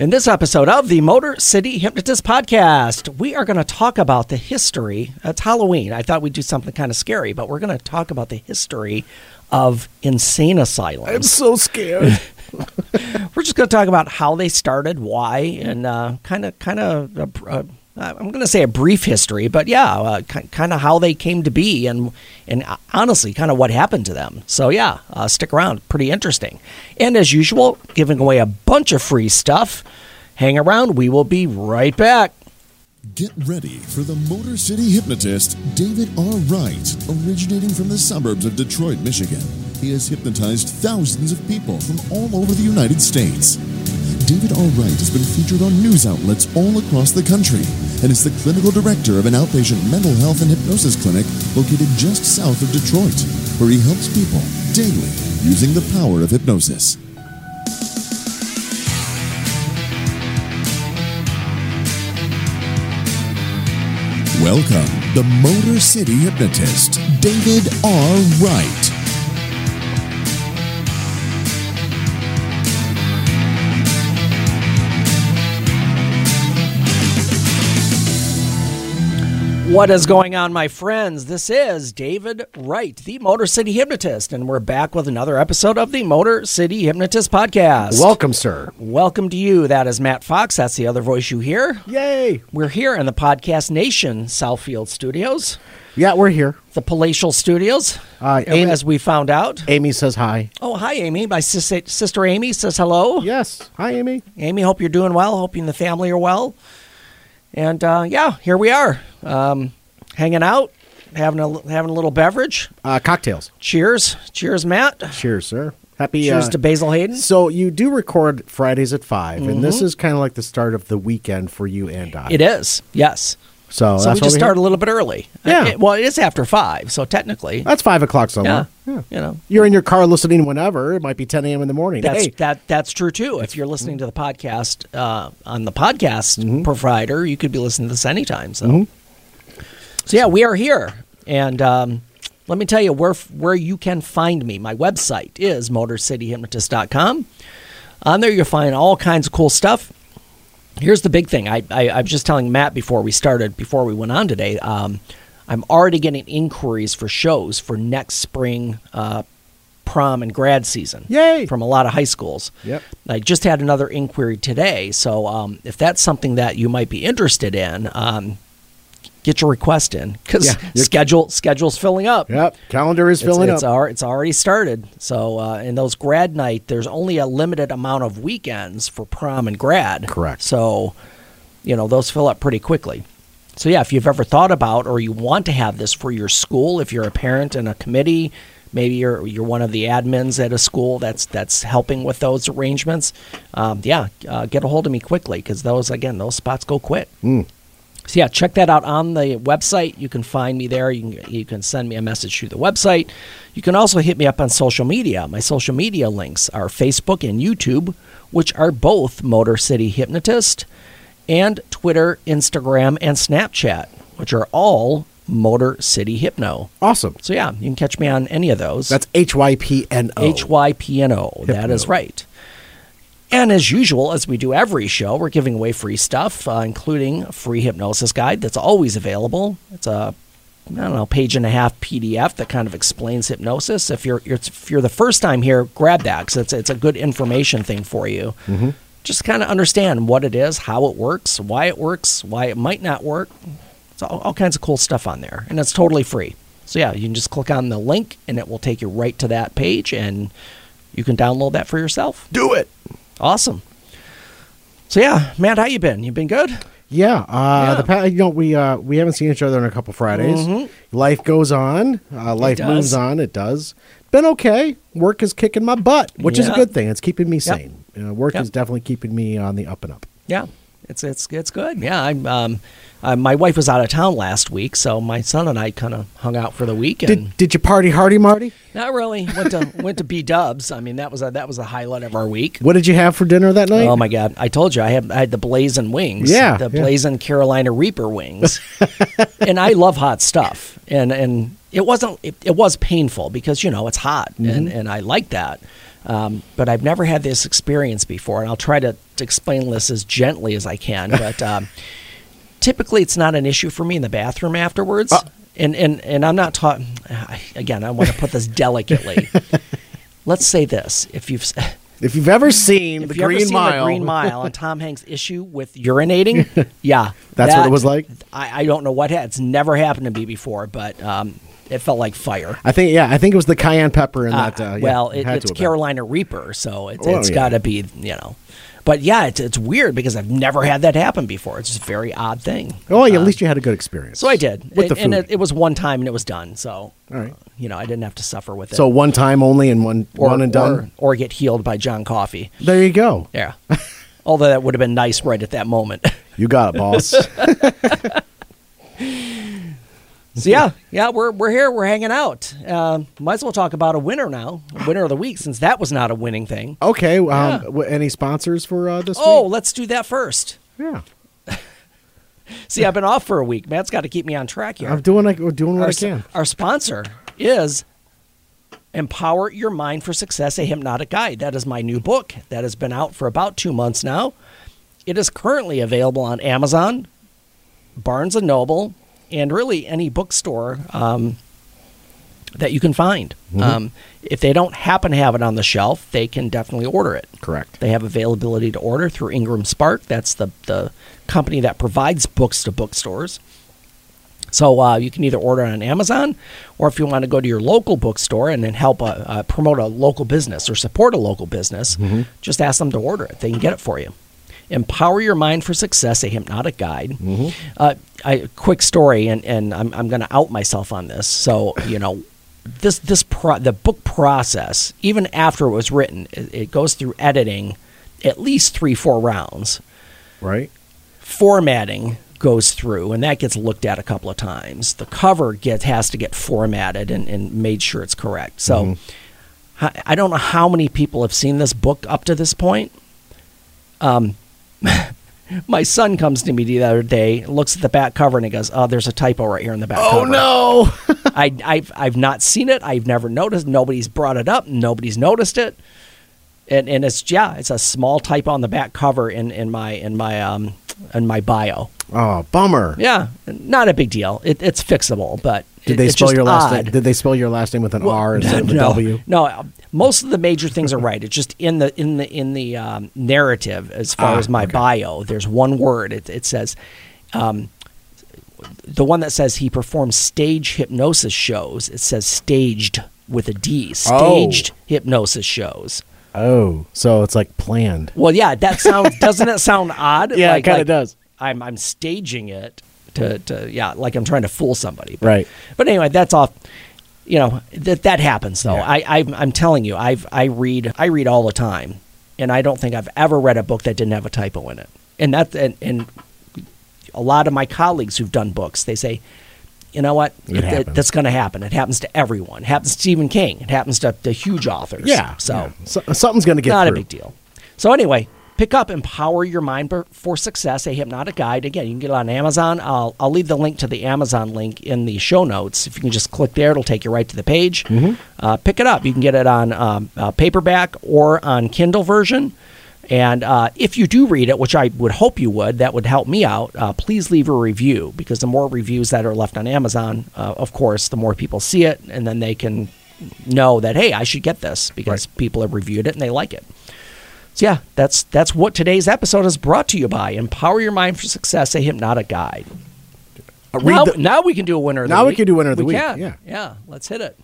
In this episode of the Motor City Hypnotist Podcast, we are going to talk about the history. It's Halloween. I thought we'd do something kind of scary, but we're going to talk about the history of insane asylums. I'm so scared. we're just going to talk about how they started, why, and kind of, kind of. Uh, uh, I'm going to say a brief history, but yeah, uh, kind of how they came to be, and and honestly, kind of what happened to them. So yeah, uh, stick around, pretty interesting. And as usual, giving away a bunch of free stuff. Hang around, we will be right back. Get ready for the Motor City hypnotist, David R. Wright, originating from the suburbs of Detroit, Michigan. He has hypnotized thousands of people from all over the United States. David R. Wright has been featured on news outlets all across the country and is the clinical director of an outpatient mental health and hypnosis clinic located just south of Detroit, where he helps people daily using the power of hypnosis. Welcome, the Motor City Hypnotist, David R. Wright. What is going on, my friends? This is David Wright, the Motor City Hypnotist, and we're back with another episode of the Motor City Hypnotist Podcast. Welcome, sir. Welcome to you. That is Matt Fox. That's the other voice you hear. Yay. We're here in the Podcast Nation Southfield Studios, Yeah, we're here. the Palatial Studios, Uh, Amy- as we found out. Amy says hi. Oh, hi, Amy. My sis- sister Amy says hello. Yes. Hi, Amy. Amy, hope you're doing well. Hoping the family are well. And uh, yeah, here we are, um, hanging out, having a having a little beverage. Uh, cocktails. Cheers, cheers, Matt. Cheers, sir. Happy. Cheers uh, to Basil Hayden. So you do record Fridays at 5 and this is kind of like the start of the weekend for you and I. It is, yes. So, so we just started a little bit early. Yeah. It- well, it is after five, so technically, That's five o'clock yeah, somewhere. you know, You're in your car listening whenever. It might be 10 a.m. in the morning. That's hey, that that's true too. If you're listening to the podcast uh, on the podcast Mm-hmm. provider, you could be listening to this anytime. So, so yeah, we are here, and um, let me tell you where where you can find me. My website is motorcityhypnotist.com. On there, you'll find all kinds of cool stuff. Here's the big thing. I, I, I was just telling Matt before we started, before we went on today. Um, I'm already getting inquiries for shows for next spring uh, prom and grad season. Yay! From a lot of high schools. Yep. I just had another inquiry today. So um, if that's something that you might be interested in, um, get your request in because Yeah, schedule schedule's filling up. Yep. Calendar is filling it's, up. al- it's already started. So uh, in those grad night, there's only a limited amount of weekends for prom and grad. Correct. So, you know, those fill up pretty quickly. So yeah, if you've ever thought about or you want to have this for your school, if you're a parent in a committee, maybe you're you're one of the admins at a school that's that's helping with those arrangements. Um, yeah, uh, get a hold of me quickly because those again those spots go quick. So yeah, check that out on the website. You can find me there. You can you can send me a message through the website. You can also hit me up on social media. My social media links are Facebook and YouTube, which are both Motor City Hypnotist, and Twitter, Instagram, and Snapchat, which are all Motor City Hypno. awesome. So yeah, you can catch me on any of those. That's H Y P N O. H Y P N O. That is right. And as usual, as we do every show, we're giving away free stuff, uh, including a free hypnosis guide that's always available. It's a I don't know page and a half PDF that kind of explains hypnosis. If you're, you're if you're the first time here, grab that because it's it's a good information thing for you. Just kind of understand what it is, how it works, why it works, why it might not work. It's all, all kinds of cool stuff on there, and it's totally free. So yeah, you can just click on the link, and it will take you right to that page, and you can download that for yourself. Do it. Awesome. So yeah, Matt, how you been? You been good? Yeah, uh, Yeah. the pa- you know we uh, we haven't seen each other in a couple Fridays. Life goes on. Uh, life moves on. It does. Been okay. Work is kicking my butt, which is a good thing. It's keeping me sane. Uh, work Yep. is definitely keeping me on the up and up. Yeah, it's it's it's good. Yeah, I'm. Um, uh, my wife was out of town last week, so my son and I kind of hung out for the weekend. Did Did you party hardy, Marty? Not really. Went to went to B Dubs. I mean, that was a, that was the highlight of our week. What did you have for dinner that night? Oh my God! I told you I had I had the blazing wings. Yeah, the yeah. blazing Carolina Reaper wings, and I love hot stuff. And and it wasn't it, it was painful because you know it's hot Mm-hmm. and and I like that. Um, but I've never had this experience before, and I'll try to, to explain this as gently as I can. But um, typically, it's not an issue for me in the bathroom afterwards. Uh. and, and, and I'm not talking, again, I want to put this delicately. Let's say this. If you've. If you've ever seen the you ever Green seen Mile, the Green Mile and Tom Hanks' issue with urinating, yeah, That's what it was like? I, I don't know what ha- it's never happened to me before, but um, it felt like fire. I think yeah, I think it was the cayenne pepper in that. Uh, Uh, yeah, well, it, it's have been. Carolina Reaper, so it, oh, it's yeah. got to be you know. But yeah, it's it's weird because I've never had that happen before. It's just a very odd thing. Oh, yeah, at least you had a good experience. So I did, with the and, and food. it, it was one time and it was done. So All right. you know, I didn't have to suffer with it. so one time only and one or, one and done. or, or get healed by John Coffey. there you go. Yeah. Although that would have been nice right at that moment. You got it, boss. So yeah, yeah, we're we're here, we're hanging out. Um, might as well talk about a winner now, winner of the week, since that was not a winning thing. okay. Um, Yeah. w- any sponsors for uh, this Oh, week? let's do that first. yeah. See, I've been off for a week. Matt's got to keep me on track here. I'm doing like doing what our, I can. our sponsor is Empower Your Mind for Success, a hypnotic guide. That is my new book that has been out for about two months now. It is currently available on Amazon, Barnes and Noble, and really any bookstore um, that you can find. Mm-hmm. Um, if they don't happen to have it on the shelf, they can definitely order it. Correct. They have availability to order through Ingram Spark. That's the, the company that provides books to bookstores. So uh, you can either order on Amazon, or if you want to go to your local bookstore and then help uh, uh, promote a local business or support a local business, just ask them to order it. They can get it for you. Empower Your Mind for Success, a hypnotic guide. Uh, I, quick story, and, and I'm, I'm going to out myself on this. So, you know, this, this pro- the book process, even after it was written, it, it goes through editing at least three, four rounds Right. formatting goes through and that gets looked at a couple of times the cover gets has to get formatted and, and made sure it's correct so I, I don't know how many people have seen this book up to this point um, my son comes to me the other day looks at the back cover and he goes oh there's a typo right here in the back cover. Oh cover no. I, I've, I've not seen it i've never noticed nobody's brought it up nobody's noticed it and, and it's yeah it's a small typo on the back cover in, in my in my um in my bio oh, bummer. yeah, not a big deal. It, it's fixable, but Did they it's spell your last odd. name? Did they spell your last name with an R instead of a no, W? No, most of the major things are right. It's just in the in the in the um, narrative as far Ah, as my okay. bio. There's one word. It, it says. Um, the one that says he performs stage hypnosis shows, it says staged with a D. Staged hypnosis shows. Oh, so it's like planned. Well, yeah, that sounds doesn't it sound odd? Yeah, it kinda like does. I'm I'm staging it to, to yeah, like I'm trying to fool somebody. But, Right. But anyway, that's off. You know that that happens though. Yeah. I I'm, I'm telling you, I've I read I read all the time, and I don't think I've ever read a book that didn't have a typo in it. And that and, and a lot of my colleagues who've done books, they say. You know what? It happens. that's going to happen. It happens to everyone. It happens to Stephen King. It happens to, to huge authors. Yeah. So yeah. So- something's going to get not through. a big deal. So anyway, pick up Empower Your Mind for- Success, a hypnotic guide. Again, you can get it on Amazon. I'll, I'll leave the link to the Amazon link in the show notes. If you can just click there, it'll take you right to the page. Mm-hmm. Uh, pick it up. You can get it on um, uh, paperback or on Kindle version. And uh, if you do read it, which I would hope you would, that would help me out. Uh, please leave a review because the more reviews that are left on Amazon, uh, of course, the more people see it, and then they can know that hey, I should get this because people have reviewed it and they like it. So yeah, that's that's what today's episode is brought to you by Empower Your Mind for Success, a hypnotic guide. Uh, read now, the- now we can do a winner of the Now we week. can do winner of the We week, can. yeah. yeah. Let's hit it.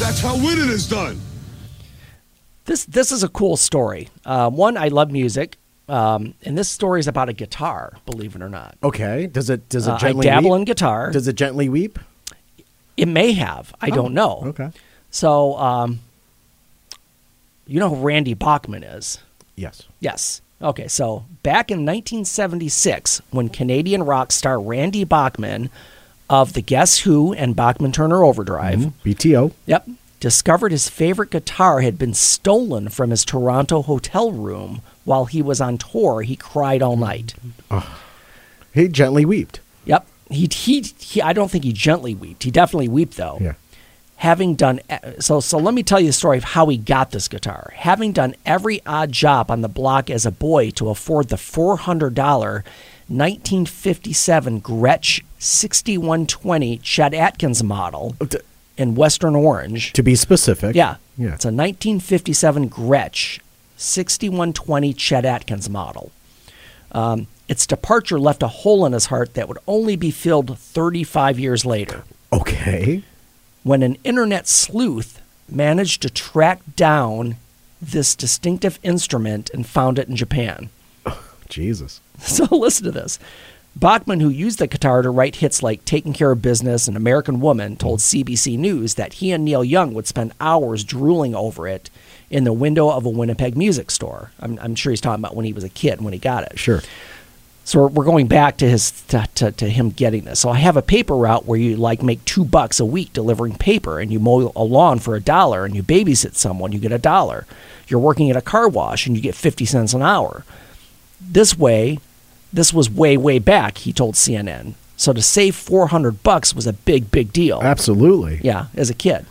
That's how winning is done. This this is a cool story. Uh, one, I love music, um, and this story is about a guitar. Believe it or not, okay. Does it does it Uh, I gently dabble weep? in guitar. Does it gently weep? it may have. I Oh, don't know. Okay. So, um, you know who Randy Bachman is? Yes. Yes. Okay, so back in 1976, when Canadian rock star Randy Bachman of the Guess Who and Bachman Turner Overdrive, BTO. yep, discovered his favorite guitar had been stolen from his Toronto hotel room while he was on tour, he cried all night. He gently wept. Yep. He, he, he, I don't think he gently wept. He definitely wept, though. Yeah. Having done, so, so let me tell you the story of how he got this guitar. Having done every odd job on the block as a boy to afford the $400 1957 Gretsch 6120 Chet Atkins model oh, in Western Orange. To be specific. Yeah. Yeah. It's a 1957 Gretsch 6120 Chet Atkins model. Um, its departure left a hole in his heart that would only be filled 35 years later Okay. when an internet sleuth managed to track down this distinctive instrument and found it in Japan. Jesus. So listen to this. Bachman, who used the guitar to write hits like Taking Care of Business and American Woman, told hmm. CBC News that he and Neil Young would spend hours drooling over it in the window of a Winnipeg music store. I'm, I'm sure he's talking about when he was a kid, and when he got it. Sure. So we're, we're going back to his to, to, to him getting this. So I have a paper route where you like make two bucks a week delivering paper, and you mow a lawn for a dollar, and you babysit someone, you get a dollar. You're working at a car wash, and you get fifty cents an hour. This way, this was way way back. He told CNN. So to save four hundred bucks was a big big deal. Absolutely. Yeah, as a kid.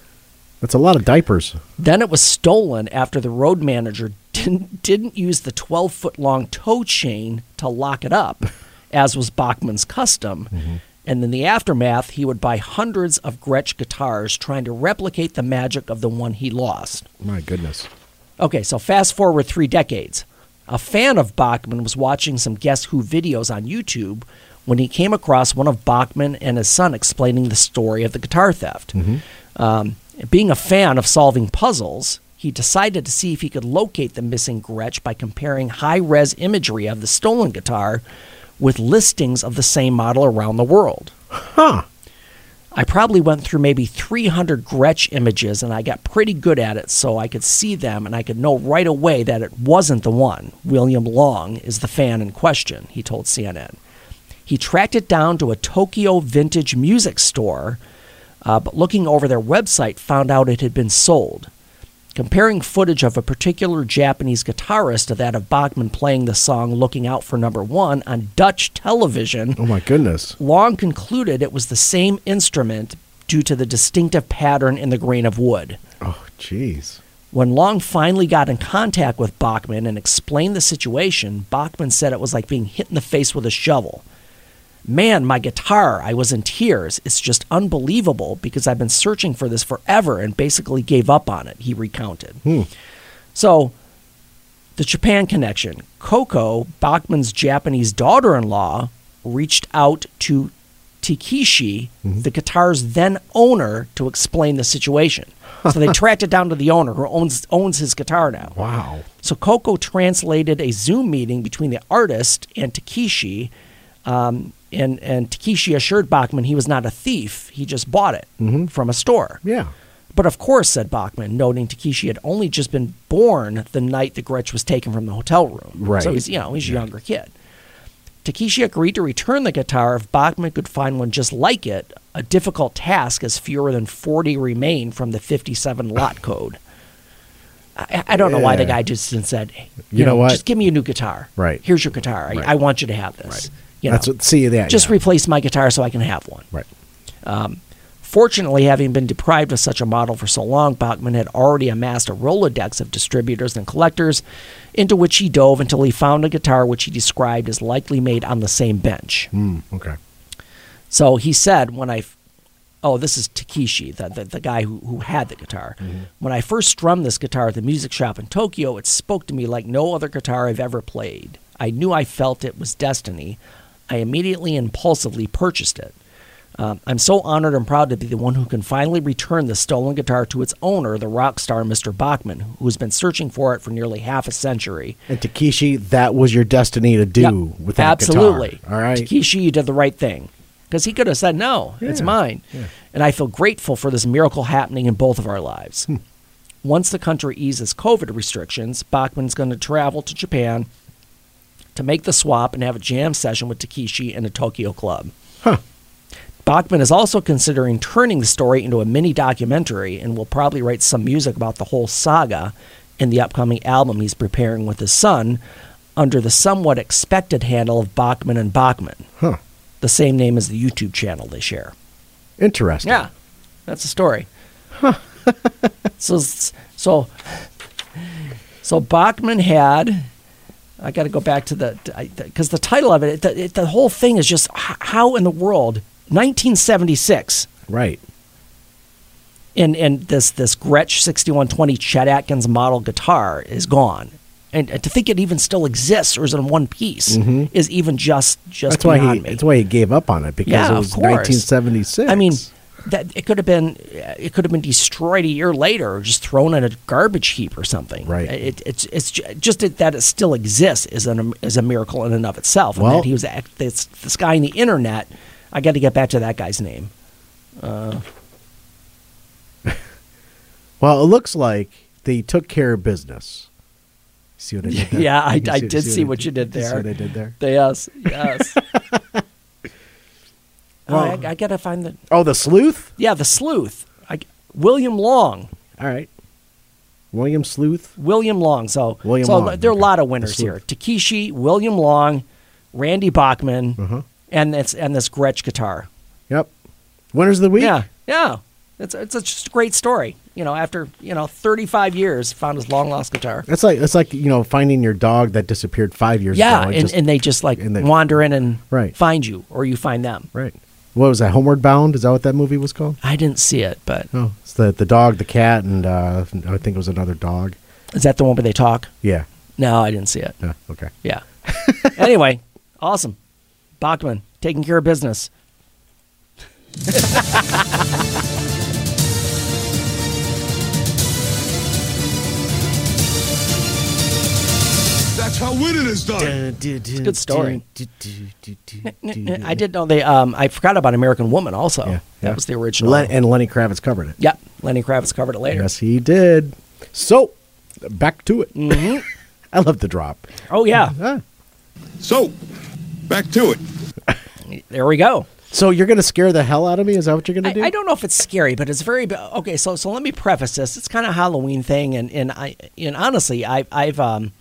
That's a lot of diapers. Then it was stolen after the road manager didn't, didn't use the 12 foot long tow chain to lock it up, as was Bachman's custom. Mm-hmm. And in the aftermath, he would buy hundreds of Gretsch guitars trying to replicate the magic of the one he lost. My goodness. Okay, so fast forward three decades. A fan of Bachman was watching some Guess Who videos on YouTube when he came across one of Bachman and his son explaining the story of the guitar theft. Um, being a fan of solving puzzles, he decided to see if he could locate the missing Gretsch by comparing high res imagery of the stolen guitar with listings of the same model around the world. Huh. I probably went through maybe 300 Gretsch images and I got pretty good at it so I could see them and I could know right away that it wasn't the one. William Long is the fan in question, he told CNN. He tracked it down to a Tokyo vintage music store, uh, but looking over their website, found out it had been sold. Comparing footage of a particular Japanese guitarist to that of Bachman playing the song Looking Out for Number One on Dutch television, Oh my goodness. Long concluded it was the same instrument due to the distinctive pattern in the grain of wood. Oh, jeez. When Long finally got in contact with Bachman and explained the situation, Bachman said it was like being hit in the face with a shovel. Man, my guitar, I was in tears. It's just unbelievable because I've been searching for this forever and basically gave up on it, he recounted. So, the Japan connection. Coco, Bachman's Japanese daughter in law, reached out to Takeshi, the guitar's then owner, to explain the situation. So they tracked it down to the owner who owns owns his guitar now. Wow. So Coco translated a Zoom meeting between the artist and Takeshi, um, and and Takeshi assured Bachman he was not a thief; he just bought it mm-hmm. from a store. Yeah. But of course, said Bachman, noting Takeshi had only just been born the night the Gretsch was taken from the hotel room. Right. So he's you know he's a younger kid. Takeshi agreed to return the guitar if Bachman could find one just like it, a difficult task as fewer than 40 remain from the 57 lot code. I, I don't know why the guy just said, hey, you, You know what? just give me a new guitar. Right. Here's your guitar. Right. I want you to have this. You know, That's what. See that. just yeah. replace my guitar so I can have one. right. Fortunately, having been deprived of such a model for so long, Bachman had already amassed a Rolodex of distributors and collectors into which he dove until he found a guitar which he described as likely made on the same bench. Mm, okay. So he said, when I oh, this is Takeshi, the, the, the guy who, who had the guitar. When I first strummed this guitar at the music shop in Tokyo, it spoke to me like no other guitar I've ever played. I knew I felt it was destiny. I immediately impulsively purchased it. Um, I'm so honored and proud to be the one who can finally return the stolen guitar to its owner, the rock star Mr. Bachman, who has been searching for it for nearly half a century. And Takeshi, that was your destiny to do Yep, with that absolutely. guitar. Absolutely. All right. Takeshi, you did the right thing because he could have said no, it's mine. yeah. And I feel grateful for this miracle happening in both of our lives. Hmm. Once the country eases COVID restrictions, Bachman's going to travel to Japan to make the swap and have a jam session with Takeshi in a Tokyo club. Huh. Bachman is also considering turning the story into a mini documentary and will probably write some music about the whole saga in the upcoming album he's preparing with his son under the somewhat expected handle of Bachman and Bachman. Huh. the same name as the YouTube channel they share. Interesting. Yeah, that's the story. so so so Bachman had. I got to go back to the because the title of it, the, it, the whole thing is just how in the world 1976 Right. and and this this Gretsch 6120 Chet Atkins model guitar is gone. And to think it even still exists or is in one piece mm-hmm. is even just just That's why he. me. That's why he gave up on it because Yeah, it was 1976. I mean, that it could have been uh, it could have been destroyed a year later, or just thrown in a garbage heap or something. Right. Uh, it, it's it's ju- just that it still exists is an is a miracle in and of itself. And Well- that he was this this guy on the internet. I got to get back to that guy's name. Uh. well, it looks like they took care of business. See what I did there? Yeah, I- I did see what you did You there. See what I did there? Yes, yes. I, I got to find the Oh, the sleuth. yeah the sleuth. I, William Long. All right. William Sleuth. William Long. So, William so Long, there are a lot of winners here. Takeshi, William Long, Randy Bachman, Uh-huh. and this and this Gretsch guitar. Yep. Winners of the week. Yeah, yeah. It's it's a, just a great story. You know, after you know 35 years, found his long lost guitar. That's like that's like you know finding your dog that disappeared five years Yeah, ago. It and, just- and they just like and they- wander in and Right. find you, or you find them. right. What was that? Homeward Bound. Is that what that movie was called? I didn't see it, but Oh, it's the the dog, the cat, and uh, I think it was another dog. is that the one where they talk? Yeah. No, I didn't see it. Yeah. Okay. Yeah. anyway, awesome. Bachman taking care of business. That's how winning is done. It's a good story. I did know they. Um, I forgot about American Woman also. Yeah, That yeah. was the original. Len- and Lenny Kravitz covered it. Yep, Lenny Kravitz covered it later. Yes, he did. So, back to it. Mm-hmm. I love the drop. Oh yeah, Ah. So, back to it. there we go. So you're gonna scare the hell out of me? Is that what you're gonna I, do? I don't know if it's scary, but it's very okay. So so let me preface this. It's kind of Halloween thing, and and I and honestly, I I've um,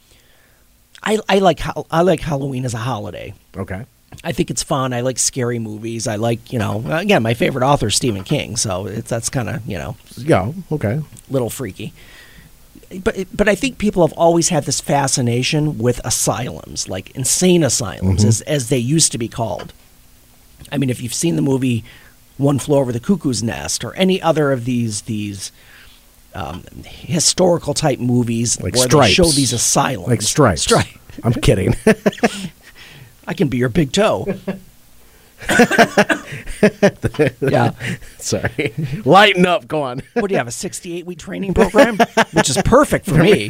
I I like I like Halloween as a holiday. Okay. I think it's fun. I like scary movies. I like you know again my favorite author is Stephen King, so it's that's kind of you know Yeah. Okay. little freaky. But but I think people have always had this fascination with asylums, like insane asylums, mm-hmm. as as they used to be called. I mean, if you've seen the movie One Flew Over the Cuckoo's Nest or any other of these these um, historical type movies Like where Stripes. they show these asylums, Like stripes. Stripe. I'm kidding. I can be your big toe. yeah. Sorry. Lighten up. Go on. what do you have a 68 week training program which is perfect for me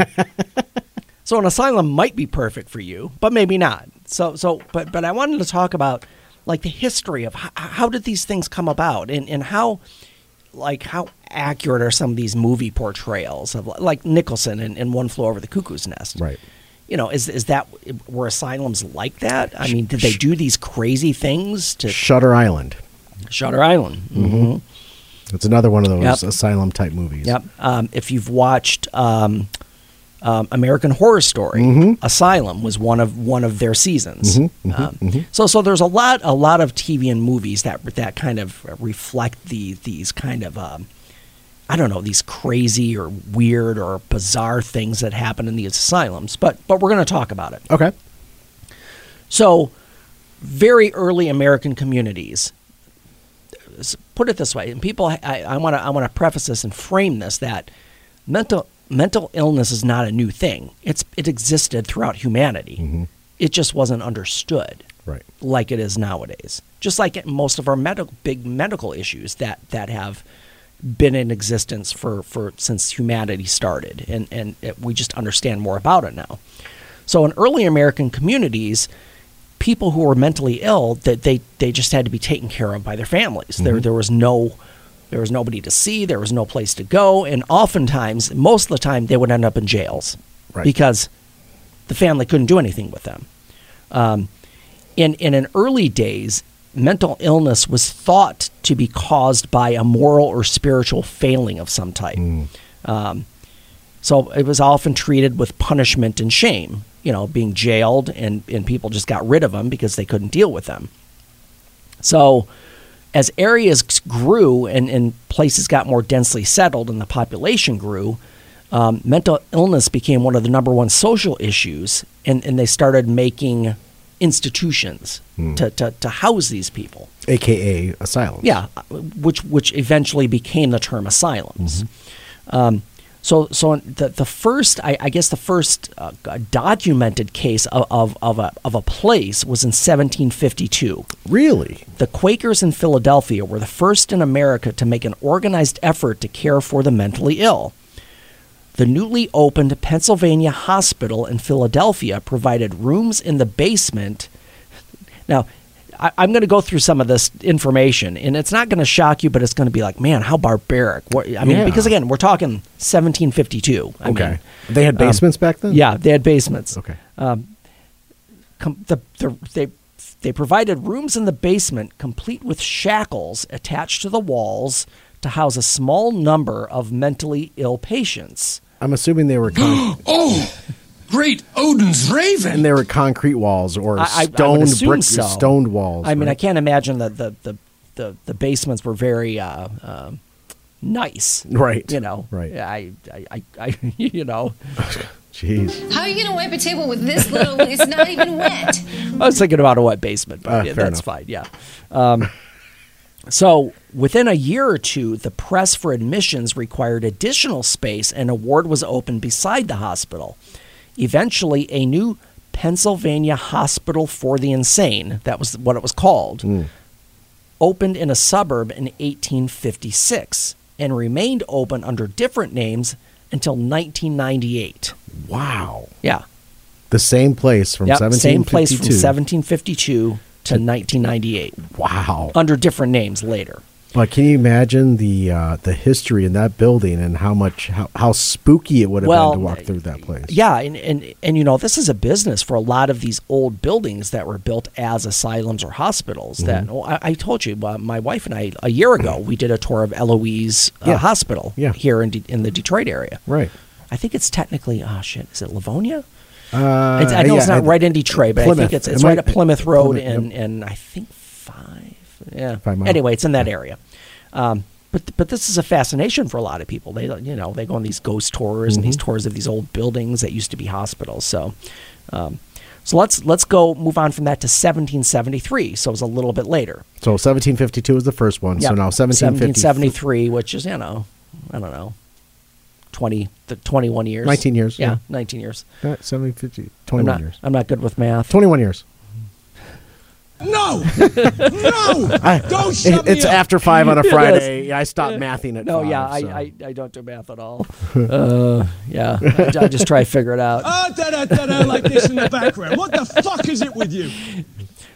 so an asylum might be perfect for you but maybe not so so but but i wanted to talk about like the history of how, how did these things come about and and how like how accurate are some of these movie portrayals of like nicholson in, in one flew over the cuckoo's nest Right. you know is is that were asylums like that i mean did they do these crazy things to Shutter Island. shutter island mm-hmm. It's another one of those Yep. asylum type movies. Yep. Um, if you've watched um, um, American Horror Story, Mm-hmm. Asylum was one of one of their seasons. Mm-hmm. um, So so there's a lot a lot of TV and movies that that kind of reflect the these kind of um, I don't know these crazy or weird or bizarre things that happen in these asylums. But but we're going to talk about it. Okay. So, very early American communities. Put it this way, and people, I want to, I want to preface this and frame this that mental mental illness is not a new thing. It's it existed throughout humanity. Mm-hmm. It just wasn't understood Right. like it is nowadays. Just like most of our medical big medical issues that that have been in existence for, for since humanity started, and and it, we just understand more about it now. So in early American communities, people who were mentally ill that they, they just had to be taken care of by their families. There there was no there was nobody to see, there was no place to go, and oftentimes, most of the time, they would end up in jails Right. because the family couldn't do anything with them. Um, in in an early days, mental illness was thought to be caused by a moral or spiritual failing of some type. Um, so it was often treated with punishment and shame, you know, being jailed, and, and people just got rid of them because they couldn't deal with them. So, as areas grew and, and places got more densely settled and the population grew, um, mental illness became one of the number one social issues, and, and they started making institutions to, to, to house these people. AKA asylum. Yeah, which which eventually became the term asylums. Um, so so the the first I, I guess the first uh, documented case of, of, of a of a place was in 1752. Really? The Quakers in Philadelphia were the first in America to make an organized effort to care for the mentally ill. The newly opened Pennsylvania Hospital in Philadelphia provided rooms in the basement. Now, I, I'm going to go through some of this information, and it's not going to shock you, but it's going to be like, man, how barbaric! What, I mean, Yeah. because again, we're talking 1752. I Okay. mean, they had um, basements back then? yeah, they had basements. Okay. Um, com- the, the, they they provided rooms in the basement complete with shackles attached to the walls to house a small number of mentally ill patients. I'm assuming they were con- Oh, great Odin's raven. and they were concrete walls or I- I- I stoned assume brick so. stoned walls. I mean, I can't imagine that the, the, the, the basements were very uh, uh, nice. Right. You know. Right. I, I, I, I you know. Jeez. How are you going to wipe a table with this little? It's not even wet. I was thinking about a wet basement, but Ah, yeah, that's enough. fine. Yeah. Um, so within a year or two, the press for admissions required additional space, and a ward was opened beside the hospital. Eventually, a new Pennsylvania Hospital for the Insane, that was what it was called, Hmm. opened in a suburb in 1856 and remained open under different names until 1998. Wow. Yeah. The same place from Yep, 1752. same place from 1752 to 1998 Wow. under different names later. But can you imagine the uh, the history in that building and how much how, how spooky it would have Well, been to walk through that place? Yeah, and, and and you know this is a business for a lot of these old buildings that were built as asylums or hospitals. That Mm-hmm. oh, I, I told you, uh, my wife and I a year ago we did a tour of Eloise uh, Yeah. Hospital Yeah. here in De- in the Detroit area. Right. I think it's technically oh shit, is it Livonia? Uh, It's, I know it's yeah, not right in Detroit, but I think it's it's right at Plymouth Road Plymouth, and yep. and I think five. Yeah. Five. Anyway, it's in that area. Um, but but this is a fascination for a lot of people. They you know they go on these ghost tours and these Mm-hmm. tours of these old buildings that used to be hospitals. So. Um, so let's let's go move on from that to 1773. So it was a little bit later. So 1752 was the first one. So now 1750, 1773, which is you know, I don't know, 20 the 21 years. 19 years, Yeah, yeah. 19 years. Uh, 1750, I'm not, years. I'm not good with math. 21 years. No! No! I- Don't shut it's me up. after five on a Friday. Yeah, I stopped mathing at No, five, yeah, I, so. I, I don't do math at all. uh, yeah, I, I just try to figure it out. Ah, da da da da like this in the background. What the fuck is it with you?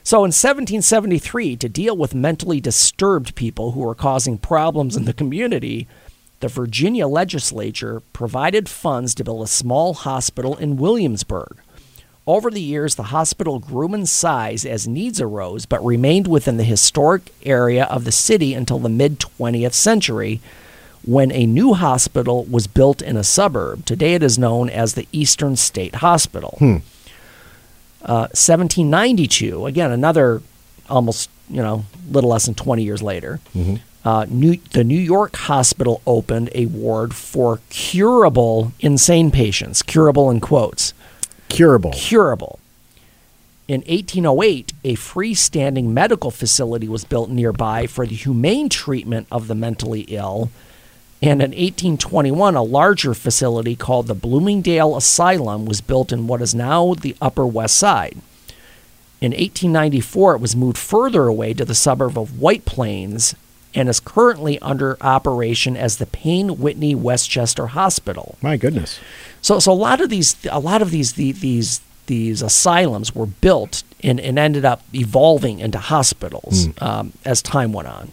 So in 1773, to deal with mentally disturbed people who were causing problems in the community, the Virginia legislature provided funds to build a small hospital in Williamsburg. Over the years, the hospital grew in size as needs arose, but remained within the historic area of the city until the mid 20th century, when a new hospital was built in a suburb. Today it is known as the Eastern State Hospital. Uh, 1792, again, another almost, you know, little less than 20 years later, uh, New, the New York hospital opened a ward for curable insane patients, curable in quotes Curable. curable. In 1808, a freestanding medical facility was built nearby for the humane treatment of the mentally ill. And in 1821, a larger facility called the Bloomingdale Asylum was built in what is now the Upper West Side. In 1894, it was moved further away to the suburb of White Plains and is currently under operation as the Payne Whitney Westchester Hospital. My goodness. So, so a lot of these, a lot of these, the, these, these asylums were built and, and ended up evolving into hospitals um, as time went on.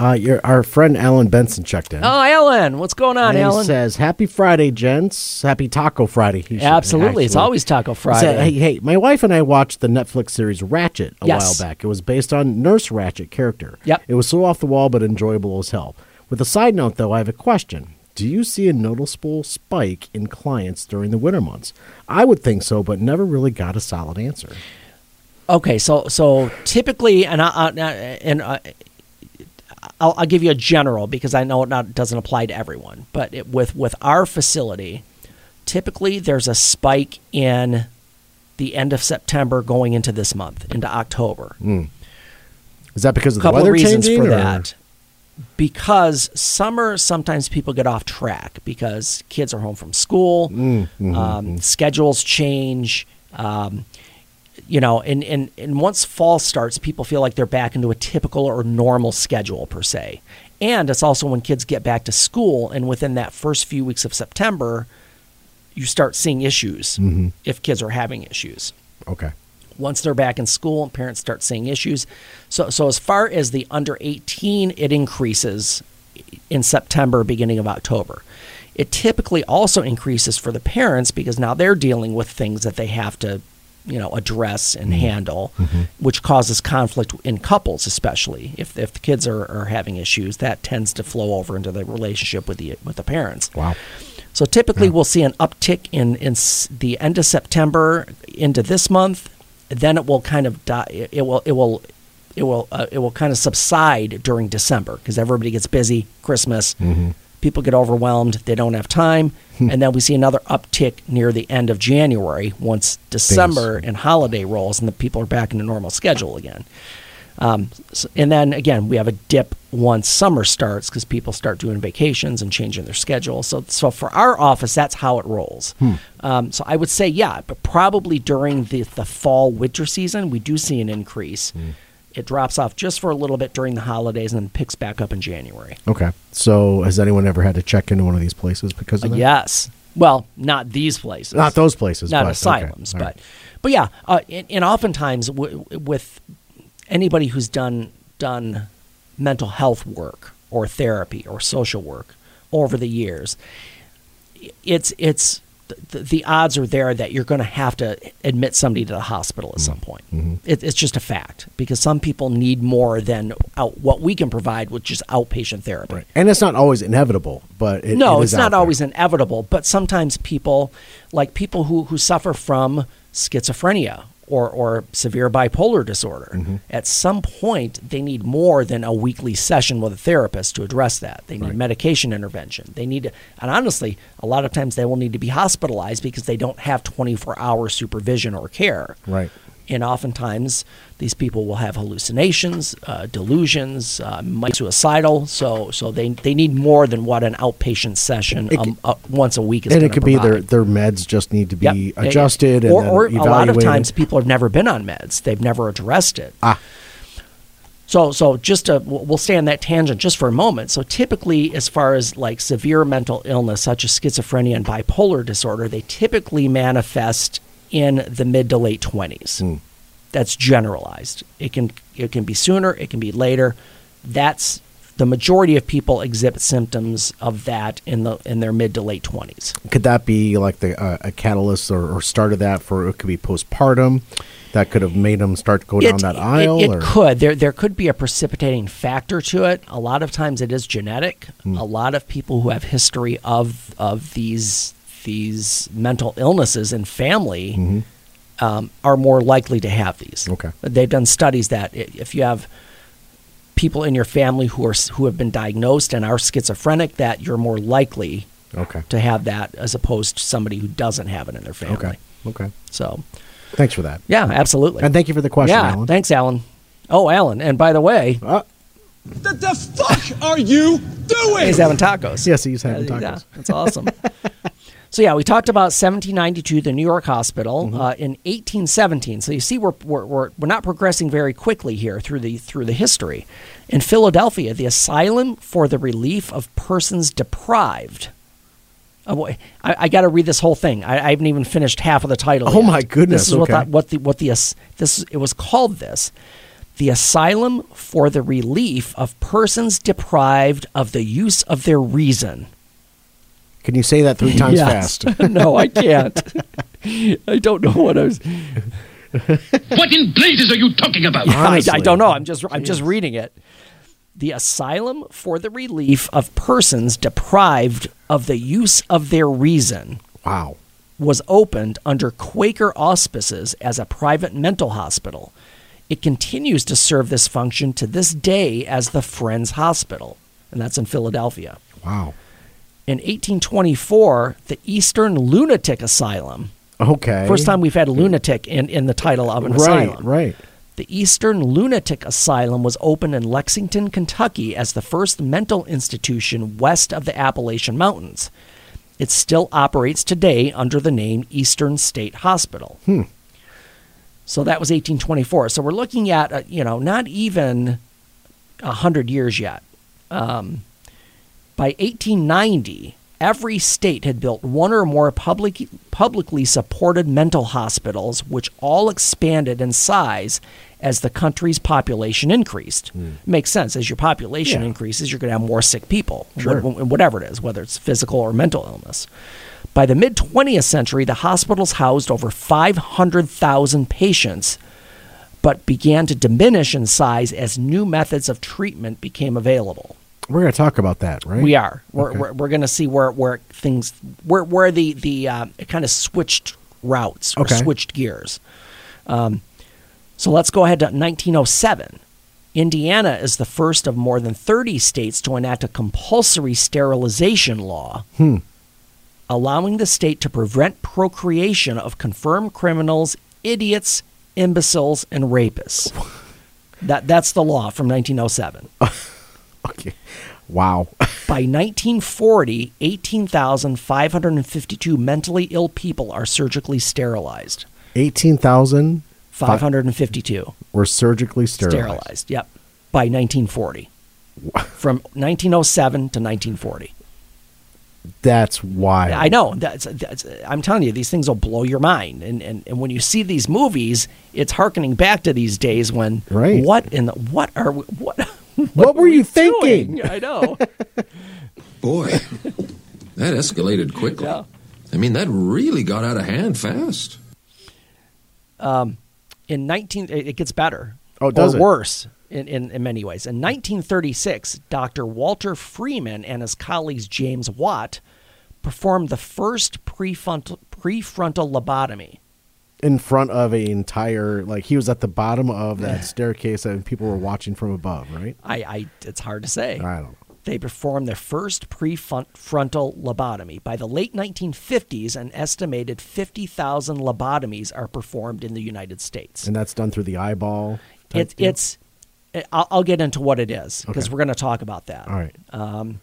Uh, your, our friend Alan Benson checked in. Oh, Alan, what's going on, and he Alan? says, "Happy Friday, gents. Happy Taco Friday." He should- Absolutely, it's always Taco He Friday. said, hey, hey, my wife and I watched the Netflix series Ratched a Yes. while back. It was based on Nurse Ratched character. Yep. It was so off the wall but enjoyable as hell. With a side note, though, I have a question. Do you see a noticeable spike in clients during the winter months? I would think so, but never really got a solid answer. Okay, so so typically, and I, I and uh, I'll, I'll give you a general because I know it not doesn't apply to everyone, but it, with with our facility, typically there's a spike in the end of September going into this month into October. Is that because of the weather of reasons changing? for or- that. Because summer, sometimes people get off track because kids are home from school, Mm-hmm, um, schedules change. Um, you know, and, and, and once fall starts, people feel like they're back into a typical or normal schedule, per se. And it's also when kids get back to school, and within that first few weeks of September, you start seeing issues Mm-hmm. if kids are having issues Okay. once they're back in school and parents start seeing issues. So, so as far as the under 18, it increases in September, beginning of October. It typically also increases for the parents because now they're dealing with things that they have to, you know, address and mm-hmm. handle, mm-hmm. which causes conflict in couples, especially if, if the kids are, are having issues. That tends to flow over into the relationship with the with the parents. Wow. So typically, we'll see an uptick in in the end of September into this month. Then it will kind of die. It will it will it will uh, it will kind of subside during December because everybody gets busy. Christmas, mm-hmm. People get overwhelmed. They don't have time, and then we see another uptick near the end of January once December and holiday rolls, and the people are back in a normal schedule again. Um, and then again, we have a dip once summer starts because people start doing vacations and changing their schedule. So, so for our office, that's how it rolls. Um, so I would say, yeah, but probably during the, the fall winter season, we do see an increase. It drops off just for a little bit during the holidays and then picks back up in January. Okay. So has anyone ever had to check into one of these places because of that? Yes. Well, not these places. Not those places. not but, asylums, All but right. but yeah, uh, and, and oftentimes w- with anybody who's done done mental health work or therapy or social work over the years, it's it's the, the odds are there that you're going to have to admit somebody to the hospital at some mm-hmm. point. Mm-hmm. It, it's just a fact because some people need more than out, what we can provide, which is outpatient therapy. Right. And it's not always inevitable, but it, no, it it's not always inevitable, but sometimes people, like people who, who suffer from schizophrenia or, or severe bipolar disorder, Mm-hmm. at some point they need more than a weekly session with a therapist to address that. They need Right. medication intervention. They need, to, and honestly, a lot of times they will need to be hospitalized because they don't have 24 hour supervision or care. Right. And oftentimes, these people will have hallucinations, uh, delusions, uh, might be suicidal. So, so they they need more than what an outpatient session It um, uh, once a week is. And it could be their, their meds just need to be Yep. Adjusted and or, or a lot of times people have never been on meds; they've never addressed it. Ah. So, so just to, we'll we'll stay on that tangent just for a moment. So, typically, as far as like severe mental illness such as schizophrenia and bipolar disorder, they typically manifest in the mid to late twenties. That's generalized. It can it can be sooner, it can be later. That's the majority of people exhibit symptoms of that in the in their mid to late twenties. Could that be like the uh, a catalyst or, or start of that for it could be postpartum that could have made them start to go down It- that aisle? It, or? could. There there could be a precipitating factor to it. A lot of times it is genetic. Hmm. A lot of people who have history of of these these mental illnesses in family um, are more likely to have these. Mm-hmm. Okay. They've done studies that if you have people in your family who are who have been diagnosed and are schizophrenic, that you're more likely Okay. to have that as opposed to somebody who doesn't have it in their family. Okay. Okay. So, Thanks for that. yeah, absolutely. And thank you for the question, yeah, Alan. thanks, Alan. Oh, Alan, and by the way, Uh, The, the fuck are you doing? he's having tacos. yes, he's having tacos. yeah, that's awesome. so yeah, we talked about 1792, the New York Hospital, Mm-hmm. uh, in 1817. So you see, we're, we're we're we're not progressing very quickly here through the through the history. In Philadelphia, the Asylum for the Relief of Persons Deprived. Oh, boy. I, I got to read this whole thing. I, I haven't even finished half of the title. Oh, yet. my goodness, This is what, okay. the, what the what the this it was called this. The Asylum for the Relief of Persons Deprived of the Use of Their Reason. Can you say that three times Yes. fast? no, I can't. I don't know what I was. What in blazes are you talking about? I, I don't know. I'm just I'm just reading it. The Asylum for the Relief of Persons Deprived of the Use of Their Reason. Wow. was opened under Quaker auspices as a private mental hospital. It continues to serve this function to this day as the Friends Hospital, and that's in Philadelphia. Wow. In 1824, the Eastern Lunatic Asylum. Okay. First time we've had lunatic in, in the title of an Right, asylum. right. The Eastern Lunatic Asylum was opened in Lexington, Kentucky as the first mental institution west of the Appalachian Mountains. It still operates today under the name Eastern State Hospital. Hmm. So that was 1824. So we're looking at, uh, you know, not even 100 years yet. Um, by 1890, every state had built one or more public, publicly supported mental hospitals, which all expanded in size as the country's population increased. Hmm. Makes sense. As your population Yeah. increases, you're going to have more sick people, Sure. wh- wh- whatever it is, whether it's physical or mental illness. By the mid 20th century, the hospitals housed over 500,000 patients, but began to diminish in size as new methods of treatment became available. We're going to talk about that, right? We are. We're, Okay. we're, we're going to see where, where things where where the the uh, kind of switched routes or Okay. switched gears. Um, so let's go ahead to 1907. Indiana is the first of more than 30 states to enact a compulsory sterilization law, allowing the state to prevent procreation of confirmed criminals, idiots, imbeciles, and rapists. That that's the law from 1907. Okay. Wow. By 1940, 18,552 mentally ill people are surgically sterilized. 18,552 were surgically sterilized. sterilized. Yep. By 1940. From 1907 to 1940. That's wild. I know. That's, that's, I'm telling you, these things will blow your mind. And, and, and when you see these movies, it's harkening back to these days when Right. what in the, what are we, what What were you doing? thinking? I know. Boy, that escalated quickly. Yeah. I mean, that really got out of hand fast. Um, in 19 it it gets better Oh, does or it? worse in, in, in many ways in 1936 dr walter freeman and his colleagues james watt performed the first prefrontal, prefrontal lobotomy In front of an entire, like, he was at the bottom of that staircase and people were watching from above, right? I, I it's hard to say I don't know. they performed their first prefrontal lobotomy. By the late 1950s, an estimated 50,000 lobotomies are performed in the United States. And that's done through the eyeball. It, it's, I'll, I'll get into what it is because Okay. we're going to talk about that. All right. Um,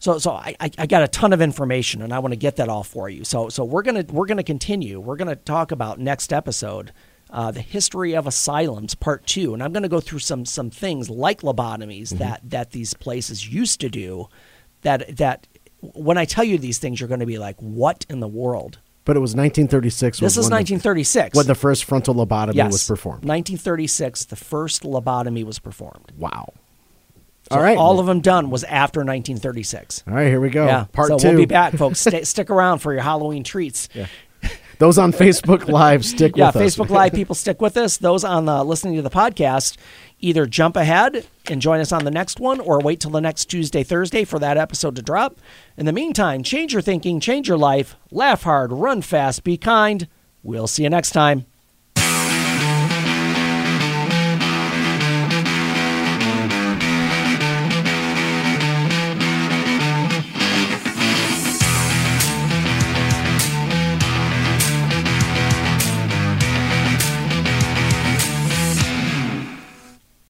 So, so I, I got a ton of information, and I want to get that all for you. So, so we're gonna we're gonna continue. We're gonna talk about next episode, uh, the history of asylums, part two, and I'm gonna go through some some things like lobotomies that that these places used to do. That that when I tell you these things, you're going to be like, "What in the world?" But it was 1936. This was is when the- 1936. when the first frontal lobotomy yes, was performed. 1936, the first lobotomy was performed. Wow. So all right. all of them done was after 1936. All right, here we go. Yeah, Part so 2 we'll be back, folks. Stay, stick around for your Halloween treats. Those on Facebook Live, stick Yeah, with us. Yeah, Facebook Live people stick with us. Those on the listening to the podcast, either jump ahead and join us on the next one, or wait till the next Tuesday, Thursday for that episode to drop. In the meantime, change your thinking, change your life, laugh hard, run fast, be kind. We'll see you next time.